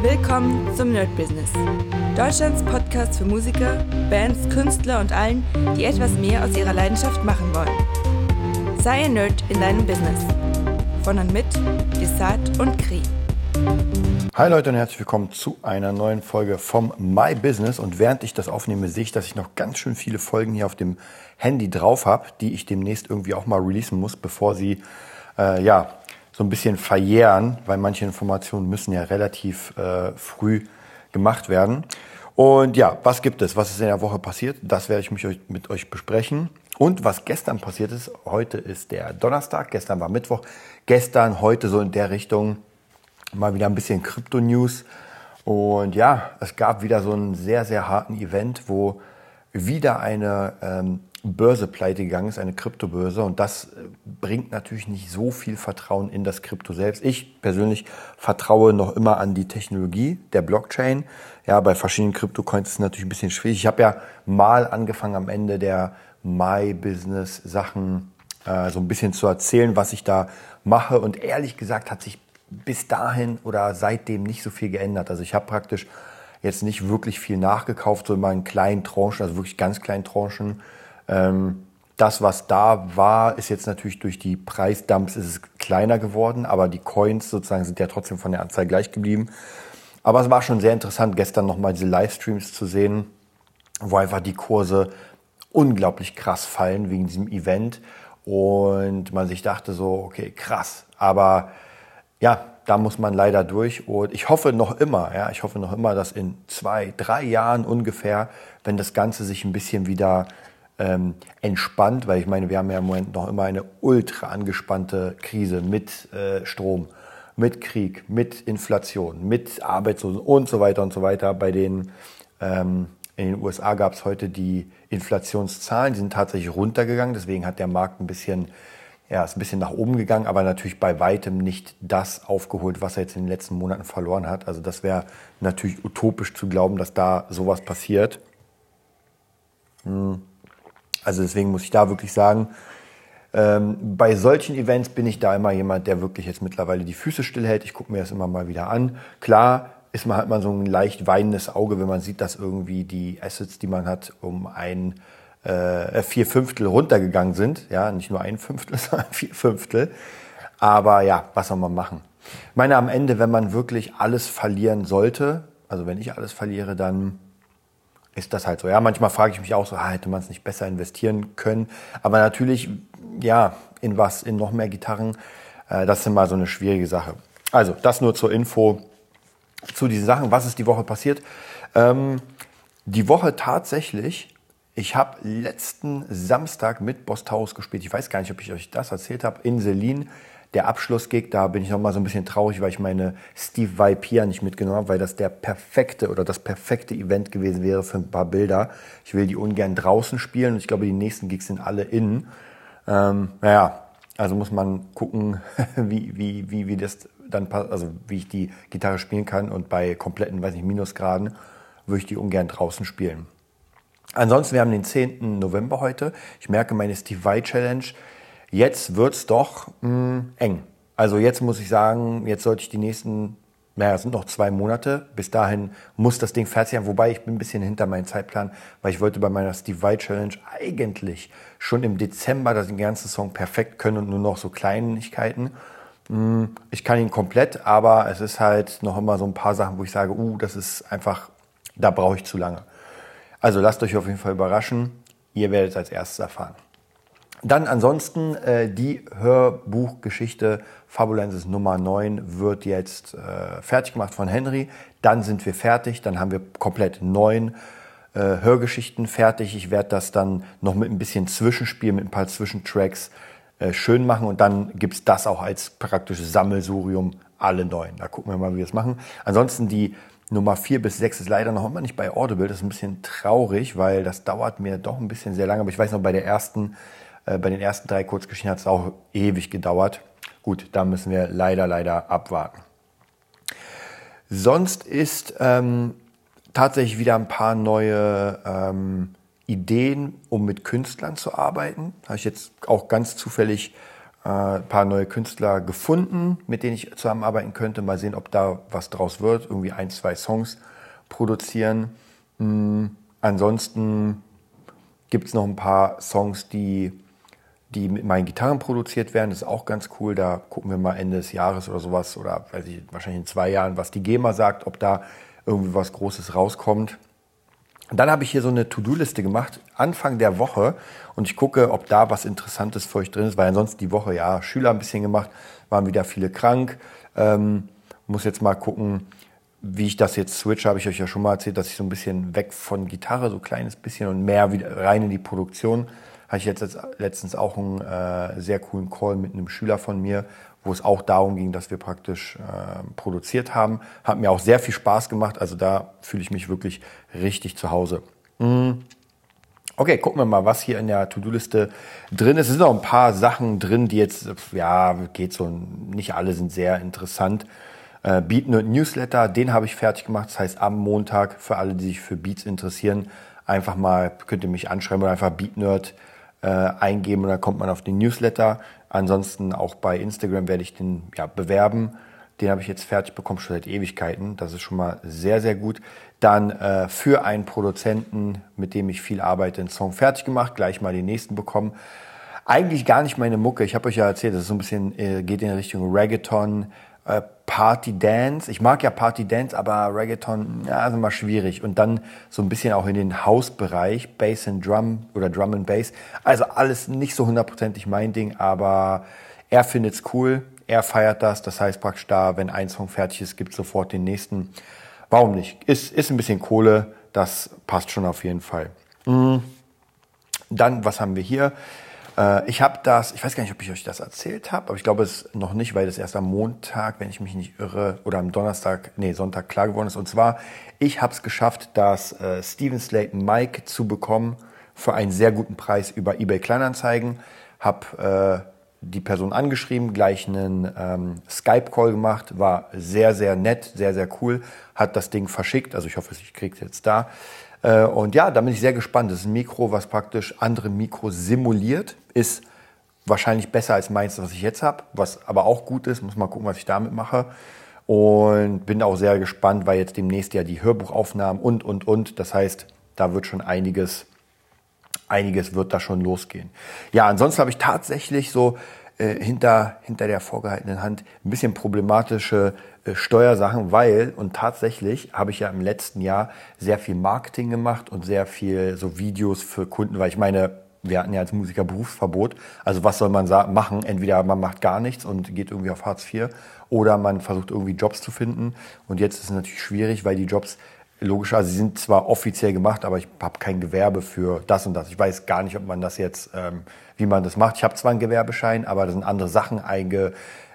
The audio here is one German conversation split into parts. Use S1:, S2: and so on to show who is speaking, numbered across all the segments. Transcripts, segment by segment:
S1: Willkommen zum Nerd Business. Deutschlands Podcast für Musiker, Bands, Künstler und allen, die etwas mehr aus ihrer Leidenschaft machen wollen. Sei ein Nerd in deinem Business. Von und mit Desart und Kri.
S2: Hi Leute und herzlich willkommen zu einer neuen Folge vom My Business. Und während ich das aufnehme, sehe ich, dass ich noch ganz schön viele Folgen hier auf dem Handy drauf habe, die ich demnächst irgendwie auch mal releasen muss, bevor sie äh, ja so ein bisschen verjähren, weil manche Informationen müssen ja relativ äh, früh gemacht werden. Und ja, was gibt es? Was ist in der Woche passiert? Das werde ich mich mit euch besprechen. Und was gestern passiert ist, heute ist der Donnerstag, gestern war Mittwoch, gestern, heute so in der Richtung mal wieder ein bisschen Krypto-News. Und ja, es gab wieder so einen sehr, sehr harten Event, wo wieder eine ähm, Börse pleite gegangen ist, eine Kryptobörse. Und das äh, bringt natürlich nicht so viel Vertrauen in das Krypto selbst. Ich persönlich vertraue noch immer an die Technologie der Blockchain. Ja, bei verschiedenen Kryptocoins ist es natürlich ein bisschen schwierig. Ich habe ja mal angefangen am Ende der My Business Sachen äh, so ein bisschen zu erzählen, was ich da mache. Und ehrlich gesagt hat sich bis dahin oder seitdem nicht so viel geändert. Also ich habe praktisch jetzt nicht wirklich viel nachgekauft, so in kleinen Tranchen, also wirklich ganz kleinen Tranchen ähm, das, was da war, ist jetzt natürlich durch die Preisdumps ist es kleiner geworden, aber die Coins sozusagen sind ja trotzdem von der Anzahl gleich geblieben. Aber es war schon sehr interessant, gestern nochmal diese Livestreams zu sehen, wo einfach die Kurse unglaublich krass fallen wegen diesem Event. Und man sich dachte so, okay, krass. Aber ja, da muss man leider durch. Und ich hoffe noch immer, ja, ich hoffe noch immer, dass in zwei, drei Jahren ungefähr, wenn das Ganze sich ein bisschen wieder ähm, entspannt, weil ich meine, wir haben ja im Moment noch immer eine ultra angespannte Krise mit äh, Strom, mit Krieg, mit Inflation, mit Arbeitslosen und so weiter und so weiter. Bei den ähm, in den USA gab es heute die Inflationszahlen, die sind tatsächlich runtergegangen, deswegen hat der Markt ein bisschen, ja, ist ein bisschen nach oben gegangen, aber natürlich bei weitem nicht das aufgeholt, was er jetzt in den letzten Monaten verloren hat. Also das wäre natürlich utopisch zu glauben, dass da sowas passiert. Hm. Also deswegen muss ich da wirklich sagen, ähm, bei solchen Events bin ich da immer jemand, der wirklich jetzt mittlerweile die Füße stillhält. Ich gucke mir das immer mal wieder an. Klar ist man halt mal so ein leicht weinendes Auge, wenn man sieht, dass irgendwie die Assets, die man hat, um ein äh, vier Fünftel runtergegangen sind. Ja, nicht nur ein Fünftel, sondern vier Fünftel. Aber ja, was soll man machen? Ich meine, am Ende, wenn man wirklich alles verlieren sollte, also wenn ich alles verliere, dann ist das halt so. Ja, manchmal frage ich mich auch so, ah, hätte man es nicht besser investieren können. Aber natürlich, ja, in was, in noch mehr Gitarren, äh, das ist immer so eine schwierige Sache. Also, das nur zur Info zu diesen Sachen. Was ist die Woche passiert? Ähm, die Woche tatsächlich, ich habe letzten Samstag mit Boss Taurus gespielt. Ich weiß gar nicht, ob ich euch das erzählt habe. In Selin der Abschlussgig, da bin ich noch mal so ein bisschen traurig, weil ich meine Steve Vai Pia nicht mitgenommen habe, weil das der perfekte oder das perfekte Event gewesen wäre für ein paar Bilder. Ich will die ungern draußen spielen und ich glaube, die nächsten Gigs sind alle innen. Ähm, naja, also muss man gucken, wie, wie, wie, wie das dann passt, also wie ich die Gitarre spielen kann und bei kompletten, weiß nicht, Minusgraden würde ich die ungern draußen spielen. Ansonsten, wir haben den 10. November heute. Ich merke meine Steve Vai Challenge Jetzt wird's doch mh, hm, eng. Also jetzt muss ich sagen, jetzt sollte ich die nächsten, naja, es sind noch zwei Monate. Bis dahin muss das Ding fertig sein. Wobei ich bin ein bisschen hinter meinem Zeitplan, weil ich wollte bei meiner Steve Vai Challenge eigentlich schon im Dezember den ganzen Song perfekt können und nur noch so Kleinigkeiten. Hm, ich kann ihn komplett, aber es ist halt noch immer so ein paar Sachen, wo ich sage, uh, das ist einfach, da brauche ich zu lange. Also lasst euch auf jeden Fall überraschen. Ihr werdet es als erstes erfahren. Dann ansonsten äh, die Hörbuchgeschichte Fabulensis Nummer 9 wird jetzt äh, fertig gemacht von Henry. Dann sind wir fertig, dann haben wir komplett neun äh, Hörgeschichten fertig. Ich werde das dann noch mit ein bisschen Zwischenspiel, mit ein paar Zwischentracks äh, schön machen und dann gibt's das auch als praktisches Sammelsurium alle neun. Da gucken wir mal, wie wir es machen. Ansonsten die Nummer 4 bis 6 ist leider noch immer nicht bei Audible. Das ist ein bisschen traurig, weil das dauert mir doch ein bisschen sehr lange. Aber ich weiß noch, bei der ersten bei den ersten drei Kurzgeschichten hat es auch ewig gedauert. Gut, da müssen wir leider, leider abwarten. Sonst ist ähm, tatsächlich wieder ein paar neue ähm, Ideen, um mit Künstlern zu arbeiten. Habe ich jetzt auch ganz zufällig äh, ein paar neue Künstler gefunden, mit denen ich zusammenarbeiten könnte. Mal sehen, ob da was draus wird. Irgendwie ein, zwei Songs produzieren. Mhm. Ansonsten gibt es noch ein paar Songs, die, die mit meinen Gitarren produziert werden. Das ist auch ganz cool. Da gucken wir mal Ende des Jahres oder sowas oder weiß ich, wahrscheinlich in zwei Jahren, was die GEMA sagt, ob da irgendwie was Großes rauskommt. Und dann habe ich hier so eine To-Do-Liste gemacht, Anfang der Woche. Und ich gucke, ob da was Interessantes für euch drin ist, weil ansonsten die Woche, ja, Schüler ein bisschen gemacht, waren wieder viele krank. Ähm, muss jetzt mal gucken, wie ich das jetzt switche, habe ich euch ja schon mal erzählt, dass ich so ein bisschen weg von Gitarre, so ein kleines bisschen und mehr wieder rein in die Produktion. Hatte ich jetzt letztens auch einen äh, sehr coolen Call mit einem Schüler von mir, wo es auch darum ging, dass wir praktisch äh, produziert haben. Hat mir auch sehr viel Spaß gemacht. Also da fühle ich mich wirklich richtig zu Hause. Mhm. Okay, gucken wir mal, was hier in der To-Do-Liste drin ist. Es sind noch ein paar Sachen drin, die jetzt, ja, geht so, nicht alle sind sehr interessant. Äh, Beatnerd Newsletter, den habe ich fertig gemacht. Das heißt, am Montag, für alle, die sich für Beats interessieren, einfach mal, könnt ihr mich anschreiben oder einfach Beatnerd äh, eingeben und dann kommt man auf den Newsletter. Ansonsten auch bei Instagram werde ich den ja, bewerben. Den habe ich jetzt fertig bekommen, schon seit Ewigkeiten. Das ist schon mal sehr, sehr gut. Dann äh, für einen Produzenten, mit dem ich viel arbeite, einen Song fertig gemacht, gleich mal den nächsten bekommen. Eigentlich gar nicht meine Mucke. Ich habe euch ja erzählt, das ist so ein bisschen, äh, geht in Richtung Reggaeton, äh, Party Dance. Ich mag ja Party Dance, aber Reggaeton, ja, ist immer schwierig. Und dann so ein bisschen auch in den Hausbereich, Bass and Drum oder Drum and Bass. Also alles nicht so hundertprozentig mein Ding, aber er findet's cool. Er feiert das. Das heißt praktisch da, wenn ein Song fertig ist, gibt sofort den nächsten. Warum nicht? Ist, ist ein bisschen Kohle. Das passt schon auf jeden Fall. Mhm. Dann, was haben wir hier? Äh, ich habe das, ich weiß gar nicht, ob ich euch das erzählt habe, aber ich glaube es noch nicht, weil das erst am Montag, wenn ich mich nicht irre, oder am Donnerstag, nee, Sonntag klar geworden ist. Und zwar, ich habe es geschafft, das äh, Steven Slayton Mic zu bekommen für einen sehr guten Preis über eBay Kleinanzeigen. Habe äh, die Person angeschrieben, gleich einen ähm, Skype-Call gemacht, war sehr, sehr nett, sehr, sehr cool, hat das Ding verschickt, also ich hoffe, ich kriege es jetzt da. Äh, und ja, da bin ich sehr gespannt. Das ist ein Mikro, was praktisch andere Mikros simuliert, ist wahrscheinlich besser als meins, was ich jetzt habe, was aber auch gut ist. Muss mal gucken, was ich damit mache. Und bin auch sehr gespannt, weil jetzt demnächst ja die Hörbuchaufnahmen und, und, und. Das heißt, da wird schon einiges, einiges wird da schon losgehen. Ja, ansonsten habe ich tatsächlich so äh, hinter, hinter der vorgehaltenen Hand ein bisschen problematische äh, Steuersachen, weil, und tatsächlich habe ich ja im letzten Jahr sehr viel Marketing gemacht und sehr viel so Videos für Kunden, weil ich meine, wir hatten ja als Musiker Berufsverbot. Also was soll man machen? Entweder man macht gar nichts und geht irgendwie auf Hartz IV oder man versucht irgendwie Jobs zu finden. Und jetzt ist es natürlich schwierig, weil die Jobs logisch, also sie sind zwar offiziell gemacht, aber ich habe kein Gewerbe für das und das. Ich weiß gar nicht, ob man das jetzt, ähm, wie man das macht. Ich habe zwar einen Gewerbeschein, aber da sind andere Sachen einge,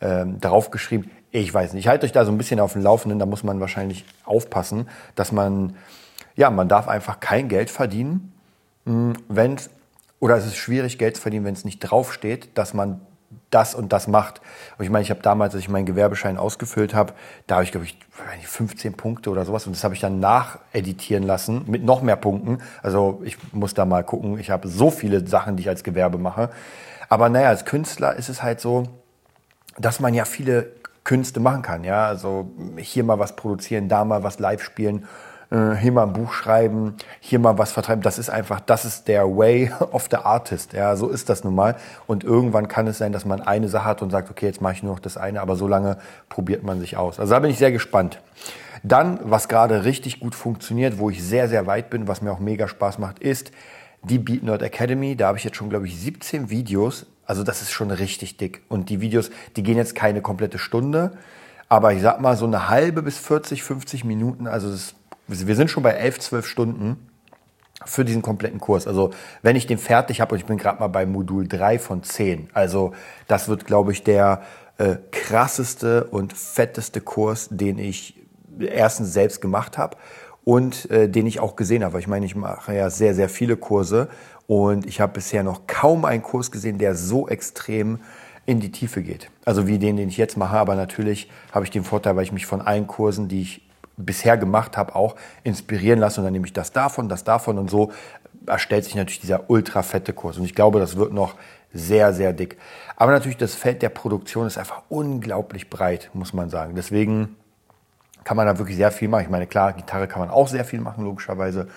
S2: ähm, draufgeschrieben. Ich weiß nicht. Ich halte euch da so ein bisschen auf dem Laufenden. Da muss man wahrscheinlich aufpassen, dass man, ja, man darf einfach kein Geld verdienen, hm, wenn oder es ist schwierig, Geld zu verdienen, wenn es nicht draufsteht, dass man das und das macht. Und ich meine, ich habe damals, als ich meinen Gewerbeschein ausgefüllt habe, da habe ich, glaube ich, 15 Punkte oder sowas. Und das habe ich dann nacheditieren lassen mit noch mehr Punkten. Also ich muss da mal gucken. Ich habe so viele Sachen, die ich als Gewerbe mache. Aber naja, als Künstler ist es halt so, dass man ja viele Künste machen kann. Ja, also hier mal was produzieren, da mal was live spielen, äh, hier mal ein Buch schreiben, hier mal was vertreiben. Das ist einfach, das ist der Way of the Artist. Ja, so ist das nun mal. Und irgendwann kann es sein, dass man eine Sache hat und sagt, okay, jetzt mache ich nur noch das eine, aber so lange probiert man sich aus. Also da bin ich sehr gespannt. Dann, was gerade richtig gut funktioniert, wo ich sehr, sehr weit bin, was mir auch mega Spaß macht, ist die Beat Nerd Academy. Da habe ich jetzt schon, glaube ich, 17 Videos also das ist schon richtig dick. Und die Videos, die gehen jetzt keine komplette Stunde, aber ich sag mal so eine halbe bis 40, 50 Minuten. Also ist, wir sind schon bei 11, 12 Stunden für diesen kompletten Kurs. Also wenn ich den fertig habe und ich bin gerade mal bei Modul 3 von 10. Also das wird, glaube ich, der äh, krasseste und fetteste Kurs, den ich erstens selbst gemacht habe und äh, den ich auch gesehen habe. Ich meine, ich mache ja sehr, sehr viele Kurse und ich habe bisher noch kaum einen Kurs gesehen, der so extrem in die Tiefe geht. Also wie den, den ich jetzt mache. Aber natürlich habe ich den Vorteil, weil ich mich von allen Kursen, die ich bisher gemacht habe, auch inspirieren lasse. Und dann nehme ich das davon, das davon und so erstellt sich natürlich dieser ultra fette Kurs. Und ich glaube, das wird noch sehr, sehr dick. Aber natürlich, das Feld der Produktion ist einfach unglaublich breit, muss man sagen. Deswegen kann man da wirklich sehr viel machen. Ich meine, klar, Gitarre kann man auch sehr viel machen, logischerweise.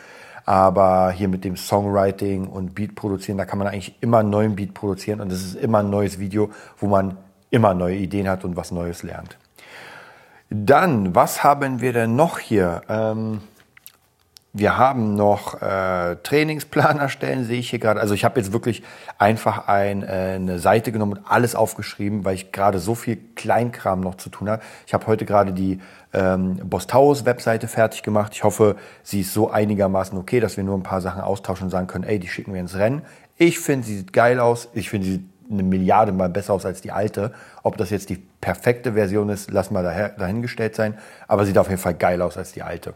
S2: Aber hier mit dem Songwriting und Beat produzieren, da kann man eigentlich immer einen neuen Beat produzieren und es ist immer ein neues Video, wo man immer neue Ideen hat und was Neues lernt. Dann, was haben wir denn noch hier? Ähm, wir haben noch äh, Trainingsplan erstellen, sehe ich hier gerade. Also ich habe jetzt wirklich einfach ein, äh, eine Seite genommen und alles aufgeschrieben, weil ich gerade so viel Kleinkram noch zu tun habe. Ich habe heute gerade die ähm, Bostaus Webseite fertig gemacht. Ich hoffe, sie ist so einigermaßen okay, dass wir nur ein paar Sachen austauschen und sagen können, ey, die schicken wir ins Rennen. Ich finde, sie sieht geil aus. Ich finde, sie sieht eine Milliarde mal besser aus als die alte. Ob das jetzt die perfekte Version ist, lass mal dahingestellt sein. Aber sieht auf jeden Fall geil aus als die alte.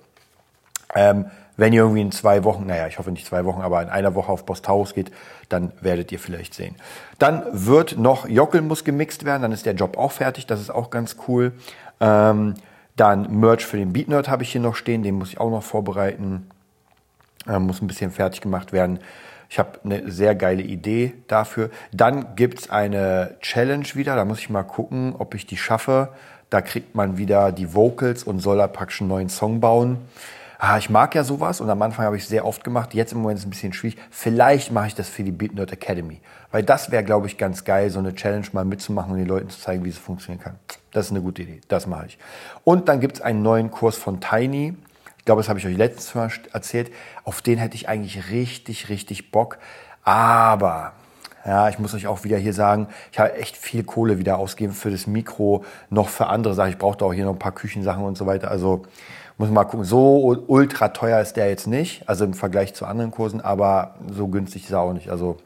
S2: Ähm, wenn ihr irgendwie in zwei Wochen, naja, ich hoffe nicht zwei Wochen, aber in einer Woche auf Posthaus geht, dann werdet ihr vielleicht sehen. Dann wird noch Jockel muss gemixt werden, dann ist der Job auch fertig, das ist auch ganz cool. Ähm, dann Merch für den Beat Nerd habe ich hier noch stehen, den muss ich auch noch vorbereiten. Ähm, muss ein bisschen fertig gemacht werden. Ich habe eine sehr geile Idee dafür. Dann gibt's eine Challenge wieder, da muss ich mal gucken, ob ich die schaffe. Da kriegt man wieder die Vocals und soll da praktisch einen neuen Song bauen ah, ich mag ja sowas und am Anfang habe ich es sehr oft gemacht. Jetzt im Moment ist es ein bisschen schwierig. Vielleicht mache ich das für die Beat Nerd Academy. Weil das wäre, glaube ich, ganz geil, so eine Challenge mal mitzumachen und den Leuten zu zeigen, wie es funktionieren kann. Das ist eine gute Idee. Das mache ich. Und dann gibt es einen neuen Kurs von Tiny. Ich glaube, das habe ich euch letztes Mal erzählt. Auf den hätte ich eigentlich richtig, richtig Bock. Aber ja, ich muss euch auch wieder hier sagen, ich habe echt viel Kohle wieder ausgegeben für das Mikro, noch für andere Sachen. Ich brauchte auch hier noch ein paar Küchensachen und so weiter. Also muss man mal gucken. So ultra teuer ist der jetzt nicht, also im Vergleich zu anderen Kursen, aber so günstig ist er auch nicht. Also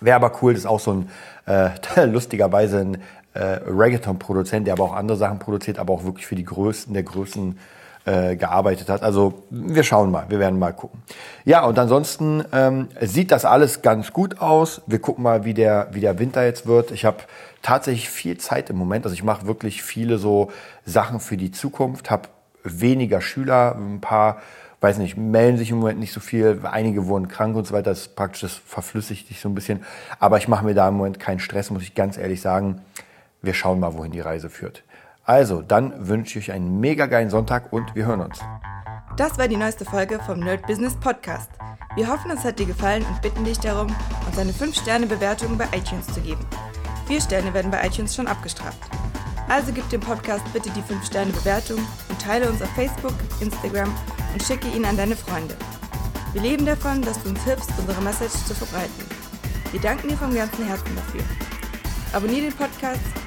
S2: wäre aber cool, das ist auch so ein äh, lustigerweise ein äh, Reggaeton-Produzent, der aber auch andere Sachen produziert, aber auch wirklich für die Größten der Größen äh, gearbeitet hat. Also wir schauen mal, wir werden mal gucken. Ja, und ansonsten ähm, sieht das alles ganz gut aus. Wir gucken mal, wie der, wie der Winter jetzt wird. Ich habe tatsächlich viel Zeit im Moment. Also ich mache wirklich viele so Sachen für die Zukunft, habe weniger Schüler, ein paar, weiß nicht, melden sich im Moment nicht so viel, einige wurden krank und so weiter, das praktisch, das verflüssigt sich so ein bisschen. Aber ich mache mir da im Moment keinen Stress, muss ich ganz ehrlich sagen. Wir schauen mal, wohin die Reise führt. Also, dann wünsche ich euch einen mega geilen Sonntag und wir hören uns.
S1: Das war die neueste Folge vom Nerd Business Podcast. Wir hoffen, es hat dir gefallen und bitten dich darum, uns eine 5-Sterne-Bewertung bei iTunes zu geben. Vier Sterne werden bei iTunes schon abgestraft. Also gib dem Podcast bitte die 5-Sterne-Bewertung und teile uns auf Facebook, Instagram und schicke ihn an deine Freunde. Wir leben davon, dass du uns hilfst, unsere Message zu verbreiten. Wir danken dir vom ganzen Herzen dafür. Abonniere den Podcast,